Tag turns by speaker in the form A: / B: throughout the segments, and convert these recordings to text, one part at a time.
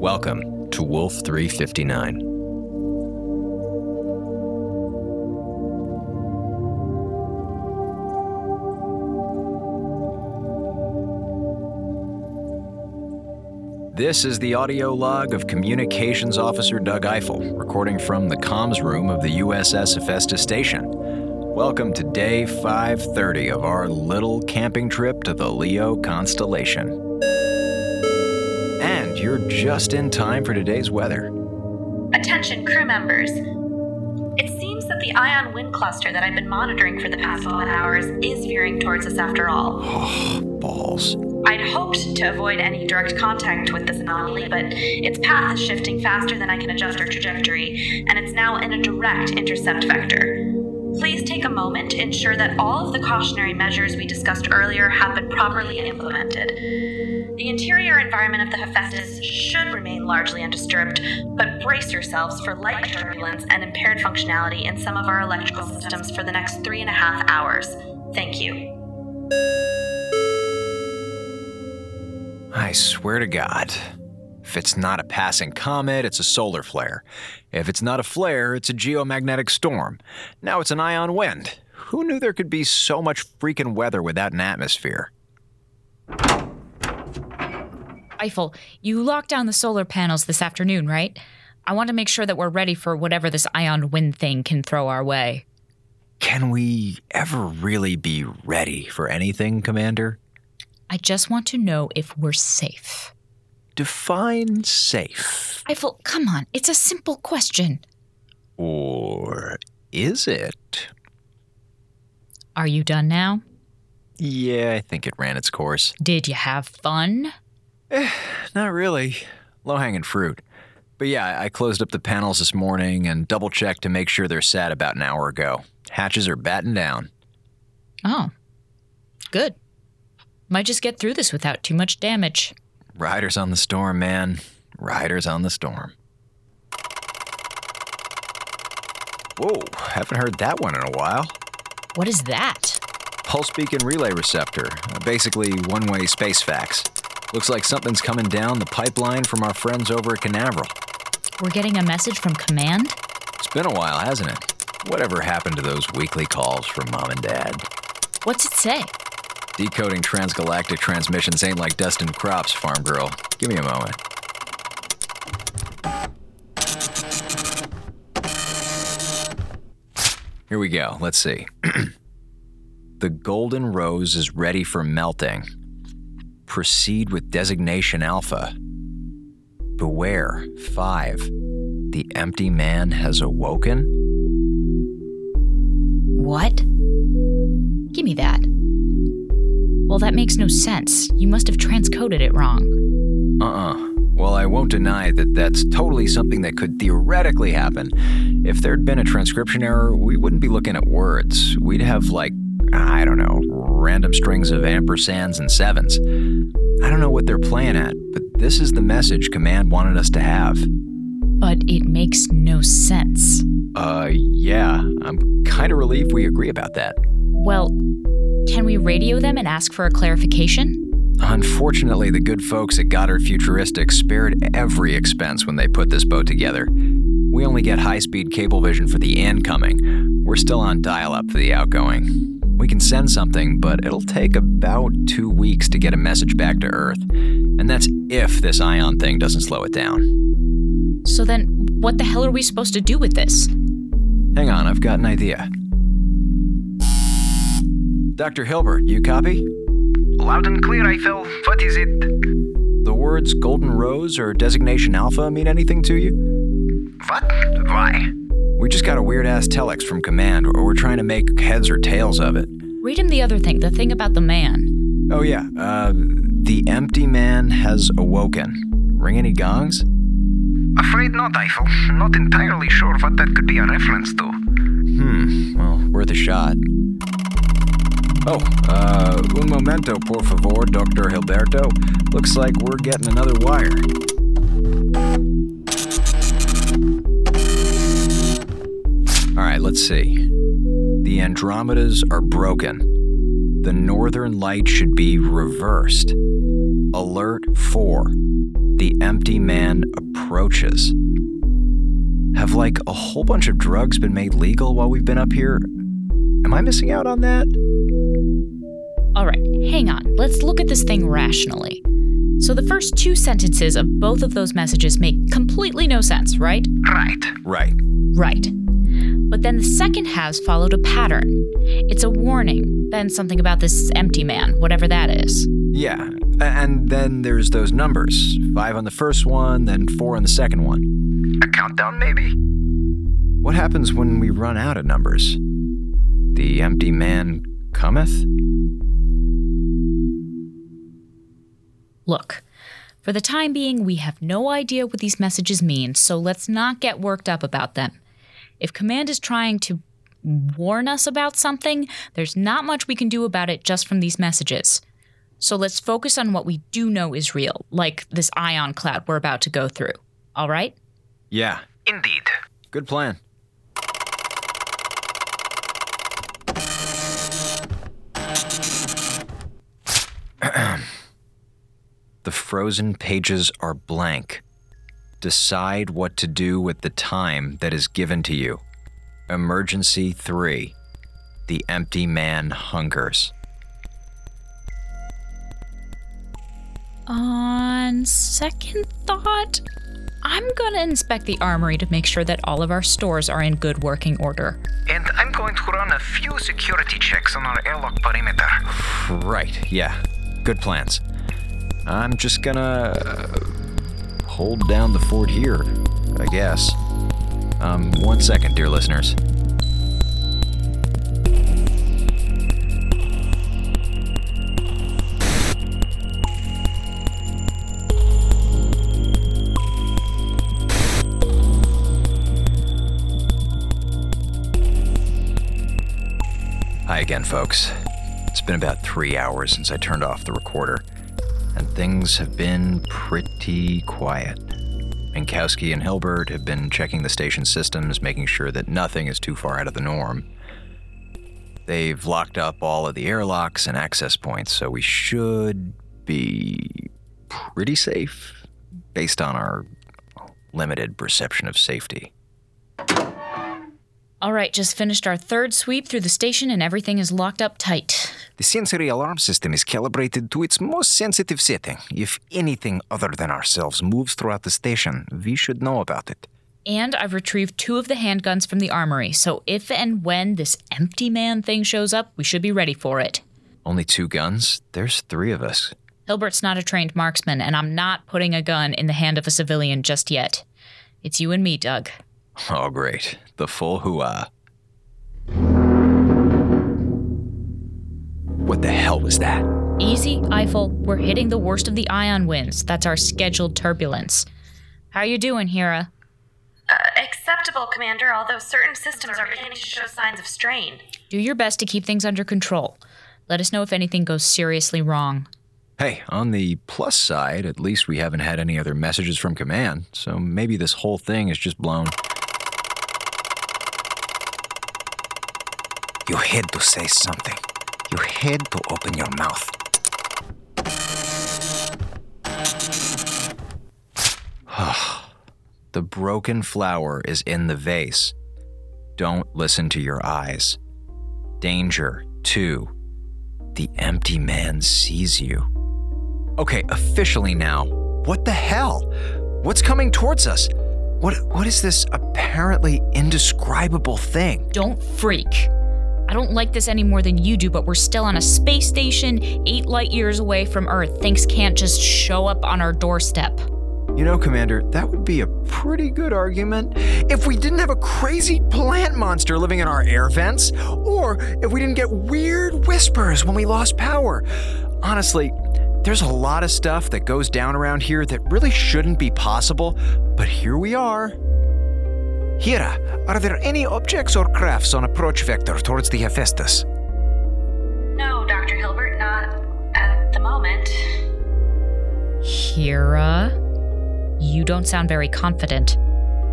A: Welcome to Wolf 359. This is the audio log of Communications Officer Doug Eiffel, recording from the comms room of the USS Hephaestus Station. Welcome to day 530 of our little camping trip to the Leo constellation. You're just in time for today's weather.
B: Attention, crew members. It seems that the ion wind cluster that I've been monitoring for the past 12 hours is veering towards us after all.
A: Oh, balls.
B: I'd hoped to avoid any direct contact with this anomaly, but its path is shifting faster than I can adjust our trajectory, and it's now in a direct intercept vector. Please take a moment to ensure that all of the cautionary measures we discussed earlier have been properly implemented. The interior environment of the Hephaestus should remain largely undisturbed, but brace yourselves for light turbulence and impaired functionality in some of our electrical systems for the next three and a half hours. Thank you.
A: I swear to God. If it's not a passing comet, it's a solar flare. If it's not a flare, it's a geomagnetic storm. Now it's an ion wind. Who knew there could be so much freaking weather without an atmosphere?
C: Eiffel, you locked down the solar panels this afternoon, right? I want to make sure that we're ready for whatever this ion wind thing can throw our way.
A: Can we ever really be ready for anything, Commander?
C: I just want to know if we're safe.
A: Define safe.
C: Eiffel, come on, it's a simple question.
A: Or is it?
C: Are you done now?
A: Yeah, I think it ran its course.
C: Did you have fun?
A: Eh, Not really. Low hanging fruit. But yeah, I closed up the panels this morning and double checked to make sure they're set about an hour ago. Hatches are battened down.
C: Oh, good. Might just get through this without too much damage.
A: Riders on the storm, man. Riders on the storm. Whoa, haven't heard that one in a while.
C: What is that?
A: Pulse beacon relay receptor, basically one way space fax. Looks like something's coming down the pipeline from our friends over at Canaveral.
C: We're getting a message from command?
A: It's been a while, hasn't it? Whatever happened to those weekly calls from mom and dad?
C: What's it say?
A: Decoding transgalactic transmissions ain't like dusting crops, farm girl. Give me a moment. Here we go. Let's see. the golden rose is ready for melting. Proceed with designation Alpha. Beware, 5. The empty man has awoken?
C: What? Give me that. Well, that makes no sense. You must have transcoded it wrong.
A: Uh uh Well, I won't deny that that's totally something that could theoretically happen. If there'd been a transcription error, we wouldn't be looking at words. We'd have, like, I don't know, random strings of ampersands and sevens. I don't know what they're playing at, but this is the message Command wanted us to have.
C: But it makes no sense.
A: Uh, yeah, I'm kind of relieved we agree about that.
C: Well, can we radio them and ask for a clarification?
A: unfortunately, the good folks at Goddard Futuristic spared every expense when they put this boat together. We only get high speed cable vision for the incoming. We're still on dial up for the outgoing. We can send something, but it'll take about two weeks to get a message back to Earth. And that's if this ion thing doesn't slow it down.
C: So then, what the hell are we supposed to do with this?
A: Hang on, I've got an idea. Dr. Hilbert, you copy?
D: Loud and clear, Eiffel. What is it?
A: The words Golden Rose or Designation Alpha mean anything to you?
D: What? Why?
A: We just got a weird ass telex from command, or we're trying to make heads or tails of it.
C: Read him the other thing, the thing about the man.
A: Oh, yeah. Uh, the empty man has awoken. Ring any gongs?
D: Afraid not, Eiffel. Not entirely sure what that could be a reference to.
A: Hmm, well, worth a shot. Oh, uh, un momento, por favor, Dr. Hilberto. Looks like we're getting another wire. All right, let's see. The Andromedas are broken. The northern light should be reversed. Alert 4. The empty man approaches. Have like a whole bunch of drugs been made legal while we've been up here? Am I missing out on that?
C: All right, hang on. Let's look at this thing rationally. So the first two sentences of both of those messages make completely no sense, right?
D: Right.
A: Right.
C: Right. But then the second has followed a pattern. It's a warning, then something about this empty man, whatever that is.
A: Yeah. And then there's those numbers five on the first one, then four on the second one.
D: A countdown, maybe?
A: What happens when we run out of numbers? The empty man cometh?
C: Look, for the time being, we have no idea what these messages mean, so let's not get worked up about them. If Command is trying to warn us about something, there's not much we can do about it just from these messages. So let's focus on what we do know is real, like this ion cloud we're about to go through. All right?
A: Yeah.
D: Indeed.
A: Good plan. The frozen pages are blank. Decide what to do with the time that is given to you. Emergency 3. The empty man hungers.
C: On second thought, I'm gonna inspect the armory to make sure that all of our stores are in good working order.
D: And I'm going to run a few security checks on our airlock perimeter.
A: Right, yeah. Good plans. I'm just gonna uh, hold down the fort here, I guess. Um, one second, dear listeners. Hi again, folks. It's been about three hours since I turned off the recorder, things have been pretty quiet. Minkowski and Hilbert have been checking the station systems, making sure that nothing is too far out of the norm. They've locked up all of the airlocks and access points, so we should be pretty safe based on our limited perception of safety.
C: All right, just finished our third sweep through the station and everything is locked up tight.
D: The sensory alarm system is calibrated to its most sensitive setting. If anything other than ourselves moves throughout the station, we should know about it.
C: And I've retrieved two of the handguns from the armory, so if and when this empty man thing shows up, we should be ready for it.
A: Only two guns? There's three of us.
C: Hilbert's not a trained marksman, and I'm not putting a gun in the hand of a civilian just yet. It's you and me, Doug.
A: Oh, great. The full hooah. What the hell was that?
C: Easy, Eiffel. We're hitting the worst of the ion winds. That's our scheduled turbulence. How you doing, Hera?
B: Uh, acceptable, Commander, although certain systems are beginning to show signs of strain.
C: Do your best to keep things under control. Let us know if anything goes seriously wrong.
A: Hey, on the plus side, at least we haven't had any other messages from command, so maybe this whole thing is just blown.
D: You had to say something. You had to open your mouth.
A: Ah, the broken flower is in the vase. Don't listen to your eyes. Danger, too. The empty man sees you. Okay, officially now, what the hell? What's coming towards us? What, what is this apparently indescribable thing?
C: Don't freak. I don't like this any more than you do, but we're still on a space station eight light years away from Earth. Things can't just show up on our doorstep.
A: You know, Commander, that would be a pretty good argument if we didn't have a crazy plant monster living in our air vents, or if we didn't get weird whispers when we lost power. Honestly, there's a lot of stuff that goes down around here that really shouldn't be possible, but here we are.
D: Hera, are there any objects or crafts on approach vector towards the Hephaestus?
B: No, Dr. Hilbert, not at the moment.
C: Hera? You don't sound very confident.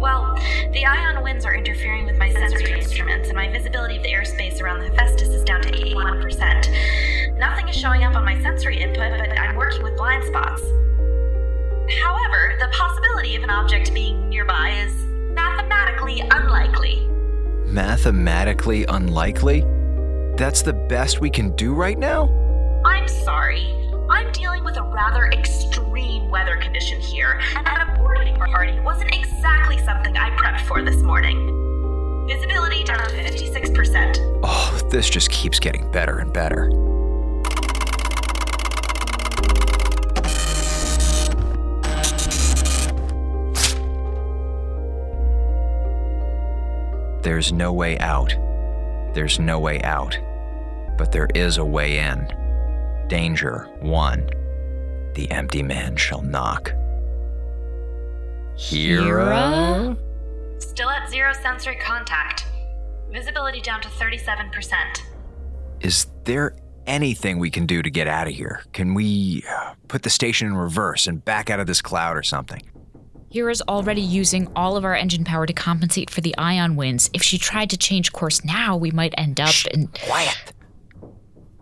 B: Well, the ion winds are interfering with my sensory instruments, and my visibility of the airspace around the Hephaestus is down to 81%. Nothing is showing up on my sensory input, but I'm working with blind spots. However, the possibility of an object being nearby is mathematically unlikely.
A: Mathematically unlikely? That's the best we can do right now?
B: I'm sorry. I'm dealing with a rather extreme weather condition here, and a boarding party wasn't exactly something I prepped for this morning. Visibility down to 56%.
A: Oh, this just keeps getting better and better. There's no way out. There's no way out. But there is a way in. Danger, one. The empty man shall knock.
C: Hera?
B: Still at zero sensory contact. Visibility down to 37%.
A: Is there anything we can do to get out of here? Can we uh, put the station in reverse and back out of this cloud or something?
C: Hera's already using all of our engine power to compensate for the ion winds. If she tried to change course now, we might end up
D: Shh,
C: in.
D: quiet.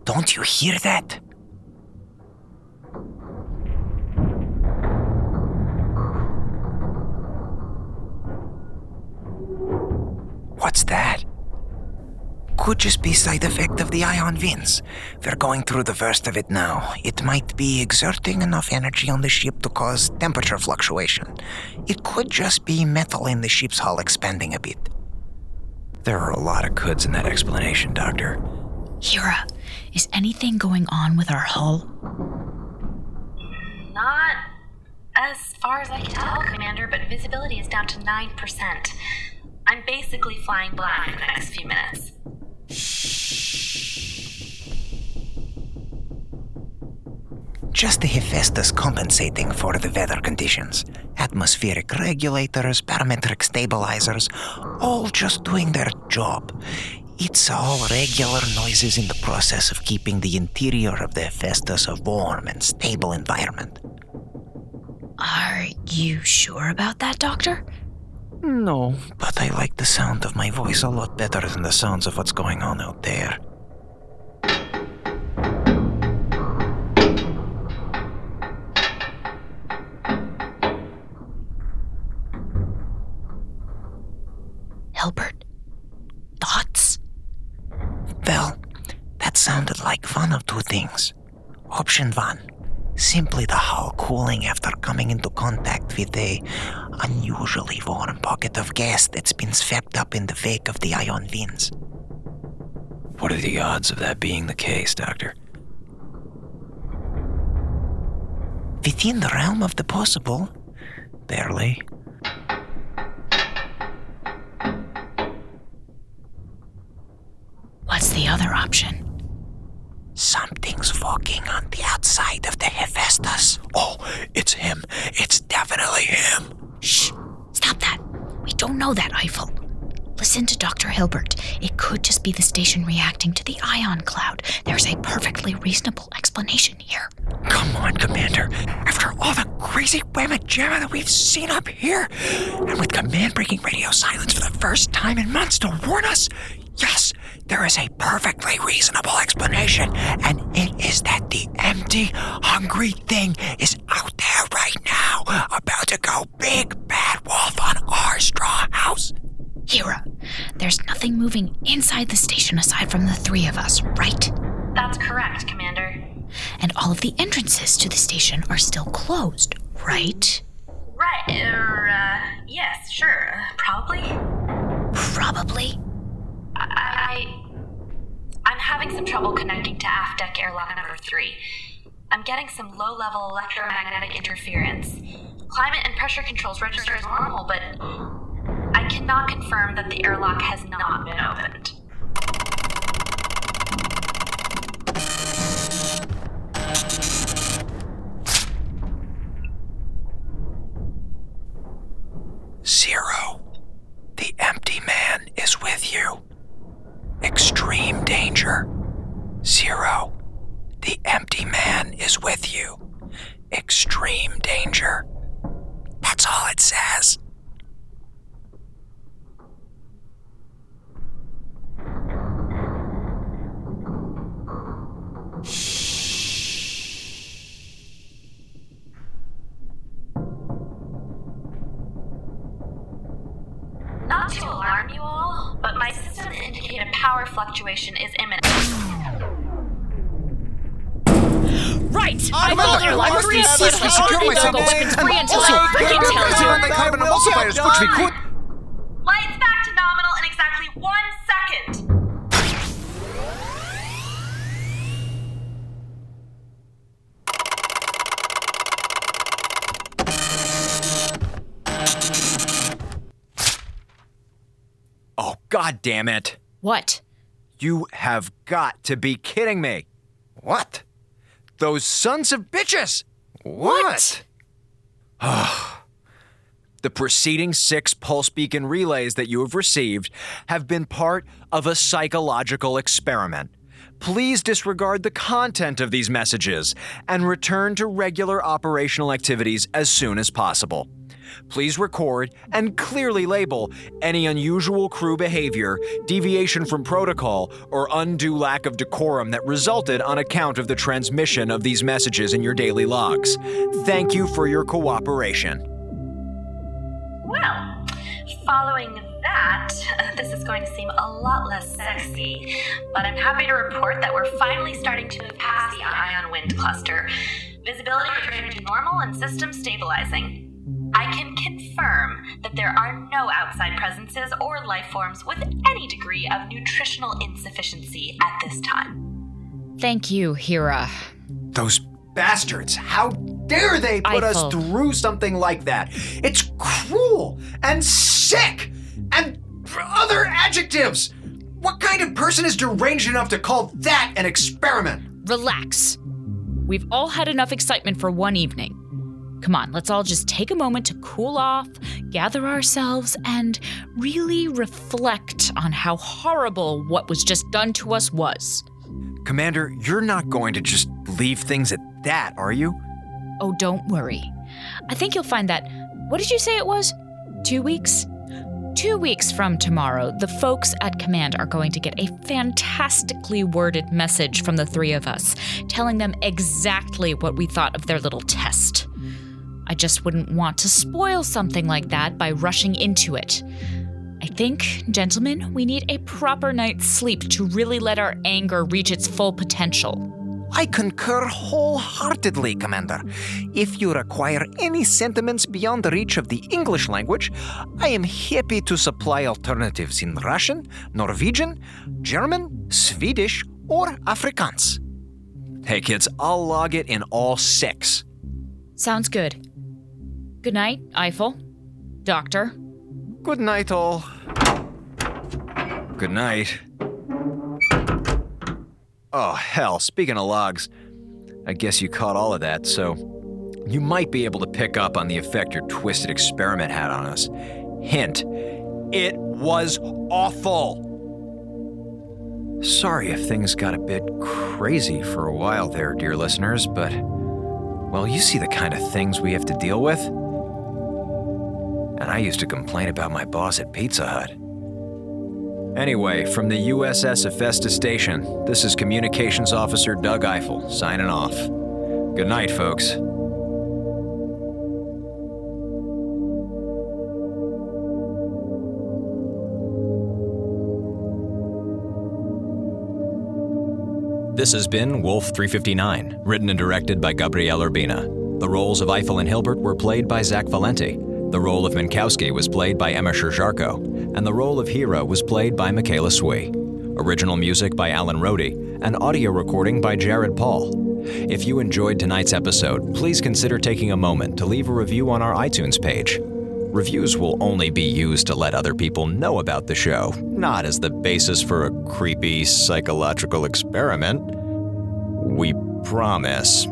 D: Don't you hear that? What's that? Could just be side effect of the ion winds. We're going through the worst of it now. It might be exerting enough energy on the ship to cause temperature fluctuation. It could just be metal in the ship's hull expanding a bit.
A: There are a lot of coulds in that explanation, Doctor.
C: Hera, is anything going on with our hull?
B: Not as far as I can tell, Commander, but visibility is down to 9%. I'm basically flying blind for the next few minutes.
D: Just the Hephaestus compensating for the weather conditions. Atmospheric regulators, parametric stabilizers, all just doing their job. It's all regular noises in the process of keeping the interior of the Hephaestus a warm and stable environment.
C: Are you sure about that, Doctor?
D: No, but I like the sound of my voice a lot better than the sounds of what's going on out there. Option one simply the hull cooling after coming into contact with a unusually warm pocket of gas that's been swept up in the wake of the ion winds.
A: What are the odds of that being the case, Doctor?
D: Within the realm of the possible, barely.
C: What's the other option?
D: Something's walking on the outside of the Hephaestus. Oh, it's him. It's definitely him.
C: Shh! Stop that! We don't know that, Eiffel. Listen to Dr. Hilbert. It could just be the station reacting to the ion cloud. There's a perfectly reasonable explanation here.
D: Come on, Commander. After all the crazy wamajama that we've seen up here, and with command breaking radio silence for the first time in months to warn us, yes, There is a perfectly reasonable explanation, and it is that the empty, hungry thing is out there right now, about to go big bad wolf on our straw house.
C: Hera, there's nothing moving inside the station aside from the three of us, right?
B: That's correct, Commander.
C: And all of the entrances to the station are still closed, right?
B: Right, er, uh, yes, sure, probably.
C: Probably.
B: I. I'm having some trouble connecting to aft deck airlock number three. I'm getting some low level electromagnetic interference. Climate and pressure controls register as normal, but I cannot confirm that the airlock has not been opened.
D: Zero. The empty man is with you. Extreme danger. Zero. The empty man is with you. Extreme danger.
E: Which we could.
B: Lights back to nominal in exactly one second.
A: Oh, god damn it.
C: What?
A: You have got to be kidding me. What? Those sons of bitches!
C: What?
A: Oh, The preceding six pulse beacon relays that you have received have been part of a psychological experiment. Please disregard the content of these messages and return to regular operational activities as soon as possible. Please record and clearly label any unusual crew behavior, deviation from protocol, or undue lack of decorum that resulted on account of the transmission of these messages in your daily logs. Thank you for your cooperation.
B: Well, following that, this is going to seem a lot less sexy, but I'm happy to report that we're finally starting to move past the ion wind cluster. Visibility returned to normal and system stabilizing. I can confirm that there are no outside presences or life forms with any degree of nutritional insufficiency at this time.
C: Thank you, Hera.
A: Those bastards! How dare they put
C: Eiffel.
A: us through something like that? It's cruel and sick and other adjectives! What kind of person is deranged enough to call that an experiment?
C: Relax. We've all had enough excitement for one evening. Come on, let's all just take a moment to cool off, gather ourselves, and really reflect on how horrible what was just done to us was.
A: Commander, you're not going to just leave things at that, are you?
C: Oh, don't worry. I think you'll find that. What did you say it was? Two weeks? Two weeks from tomorrow, the folks at command are going to get a fantastically worded message from the three of us, telling them exactly what we thought of their little test. I just wouldn't want to spoil something like that by rushing into it. I think, gentlemen, we need a proper night's sleep to really let our anger reach its full potential.
D: I concur wholeheartedly, Commander. If you require any sentiments beyond the reach of the English language, I am happy to supply alternatives in Russian, Norwegian, German, Swedish, or Afrikaans.
A: Hey kids, I'll log it in all six.
C: Sounds good. Good night, Eiffel. Doctor.
A: Good night, all. Good night. Oh, hell, speaking of logs, I guess you caught all of that, so you might be able to pick up on the effect your twisted experiment had on us. Hint, it was awful. Sorry if things got a bit crazy for a while there, dear listeners, but, well, you see the kind of things we have to deal with. And I used to complain about my boss at Pizza Hut. Anyway, from the USS Hephaestus Station, this is Communications Officer Doug Eiffel signing off. Good night, folks. This has been Wolf 359, written and directed by Gabriel Urbina. The roles of Eiffel and Hilbert were played by Zach Valenti. The role of Minkowski was played by Emma Sherr-Ziarko, and the role of Hera was played by Michaela Swee. Original music by Alan Rohde, and audio recording by Jared Paul. If you enjoyed tonight's episode, please consider taking a moment to leave a review on our iTunes page. Reviews will only be used to let other people know about the show, not as the basis for a creepy psychological experiment. We promise.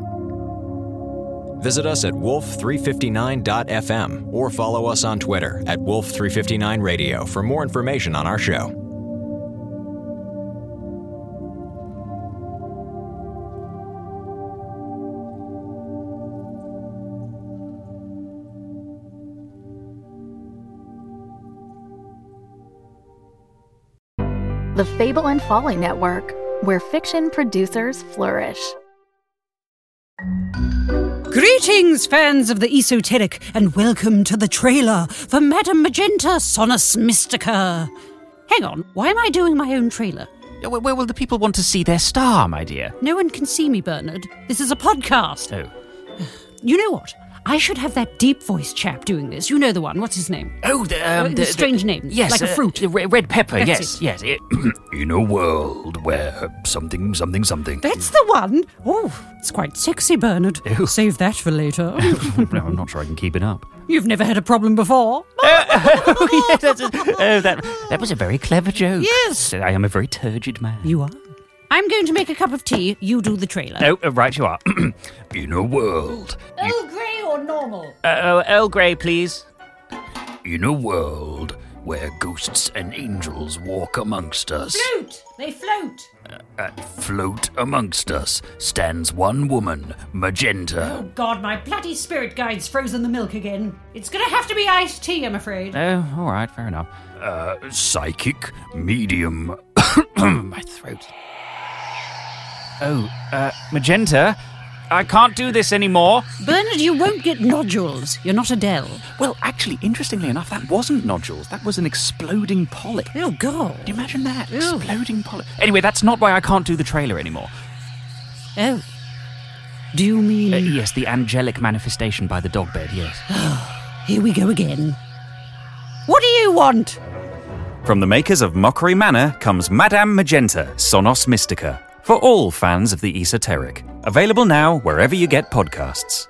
A: Visit us at wolf359.fm or follow us on Twitter at wolf359radio for more information on our show.
F: The Fable and Folly Network, where fiction producers flourish.
G: Greetings, fans of the esoteric, and welcome to the trailer for Madame Magenta Sonus Mystica. Hang on, why am I doing my own trailer?
H: Where, where will the people want to see their star, my dear?
G: No one can see me, Bernard. This is a podcast.
H: Oh.
G: You know what? I should have that deep voice chap doing this. You know the one. What's his name?
H: Oh, the, um,
G: Uh, the strange name,
H: Yes,
G: like a
H: uh,
G: fruit.
H: the red pepper.
G: That's
H: yes,
G: it.
H: yes. It,
I: In a world where something, something, something.
G: That's the one. Oh, it's quite sexy, Bernard.
H: Ew.
G: Save that for later.
H: no, I'm not sure I can keep it up.
G: You've never had a problem before.
H: oh, yeah, that's, oh, that, that was a very clever joke.
G: Yes.
H: I am a very turgid man.
G: You are. I'm going to make a cup of tea. You do the trailer.
H: Oh, uh, right you are.
I: In a world,
G: Earl Grey or normal?
H: uh, oh, Earl Grey, please.
I: in a world where ghosts and angels walk amongst us,
G: Float. They float.
I: uh, float amongst us, stands one woman, Magenta.
G: Oh God, my bloody spirit guide's frozen the milk again. It's gonna have to be iced tea, I'm afraid.
H: Oh, all right, fair enough.
I: Uh, psychic, medium.
H: My throat. Oh, uh, Magenta, I can't do this anymore.
G: Bernard, you won't get nodules. You're not Adele.
H: Well, actually, interestingly enough, that wasn't nodules. That was an exploding polyp.
G: Oh God.
H: Can you imagine that?
G: Ew.
H: Exploding polyp. Anyway, that's not why I can't do the trailer anymore.
G: Oh. Do you mean?
H: Uh, yes, the angelic manifestation by the dog bed, yes.
G: Here we go again. What do you want?
J: From the makers of Mockery Manor comes Madame Magenta, Sonus Mystica, for all fans of the esoteric. Available now wherever you get podcasts.